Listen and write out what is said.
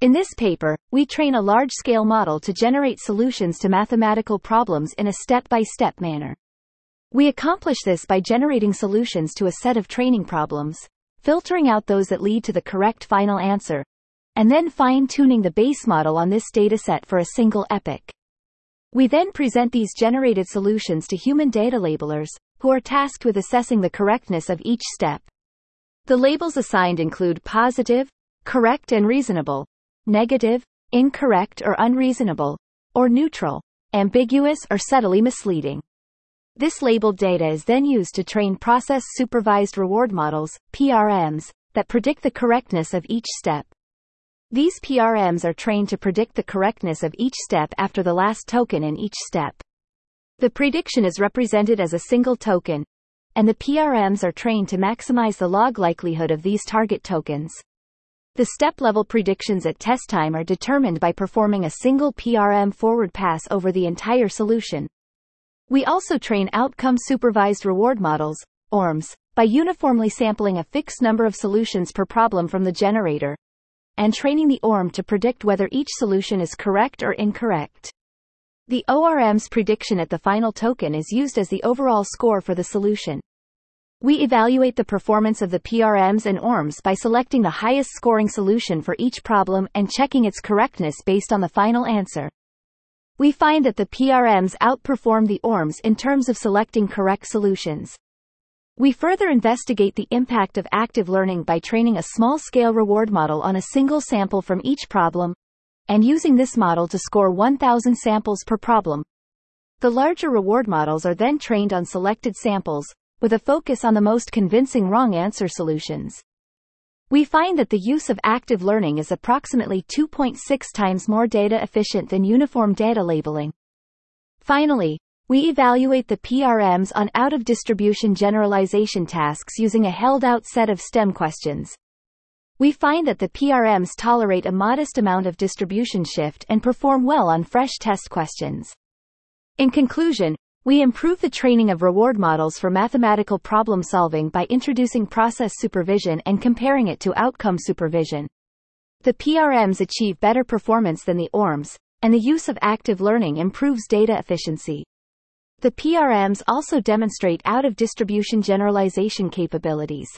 In this paper, we train a large-scale model to generate solutions to mathematical problems in a step-by-step manner. We accomplish this by generating solutions to a set of training problems, filtering out those that lead to the correct final answer, and then fine-tuning the base model on this dataset for a single epoch. We then present these generated solutions to human data labelers, who are tasked with assessing the correctness of each step. The labels assigned include positive, correct and reasonable, negative, incorrect or unreasonable, or neutral, ambiguous or subtly misleading. This labeled data is then used to train process supervised reward models, PRMs, that predict the correctness of each step. These PRMs are trained to predict the correctness of each step after the last token in each step. The prediction is represented as a single token, and the PRMs are trained to maximize the log likelihood of these target tokens. The step-level predictions at test time are determined by performing a single PRM forward pass over the entire solution. We also train outcome-supervised reward models, ORMs, by uniformly sampling a fixed number of solutions per problem from the generator, and training the ORM to predict whether each solution is correct or incorrect. The ORM's prediction at the final token is used as the overall score for the solution. We evaluate the performance of the PRMs and ORMs by selecting the highest scoring solution for each problem and checking its correctness based on the final answer. We find that the PRMs outperform the ORMs in terms of selecting correct solutions. We further investigate the impact of active learning by training a small-scale reward model on a single sample from each problem, and using this model to score 1,000 samples per problem. The larger reward models are then trained on selected samples, with a focus on the most convincing wrong answer solutions. We find that the use of active learning is approximately 2.6 times more data efficient than uniform data labeling. Finally, we evaluate the PRMs on out-of-distribution generalization tasks using a held-out set of STEM questions. We find that the PRMs tolerate a modest amount of distribution shift and perform well on fresh test questions. In conclusion, we improve the training of reward models for mathematical problem solving by introducing process supervision and comparing it to outcome supervision. The PRMs achieve better performance than the ORMs, and the use of active learning improves data efficiency. The PRMs also demonstrate out-of-distribution generalization capabilities.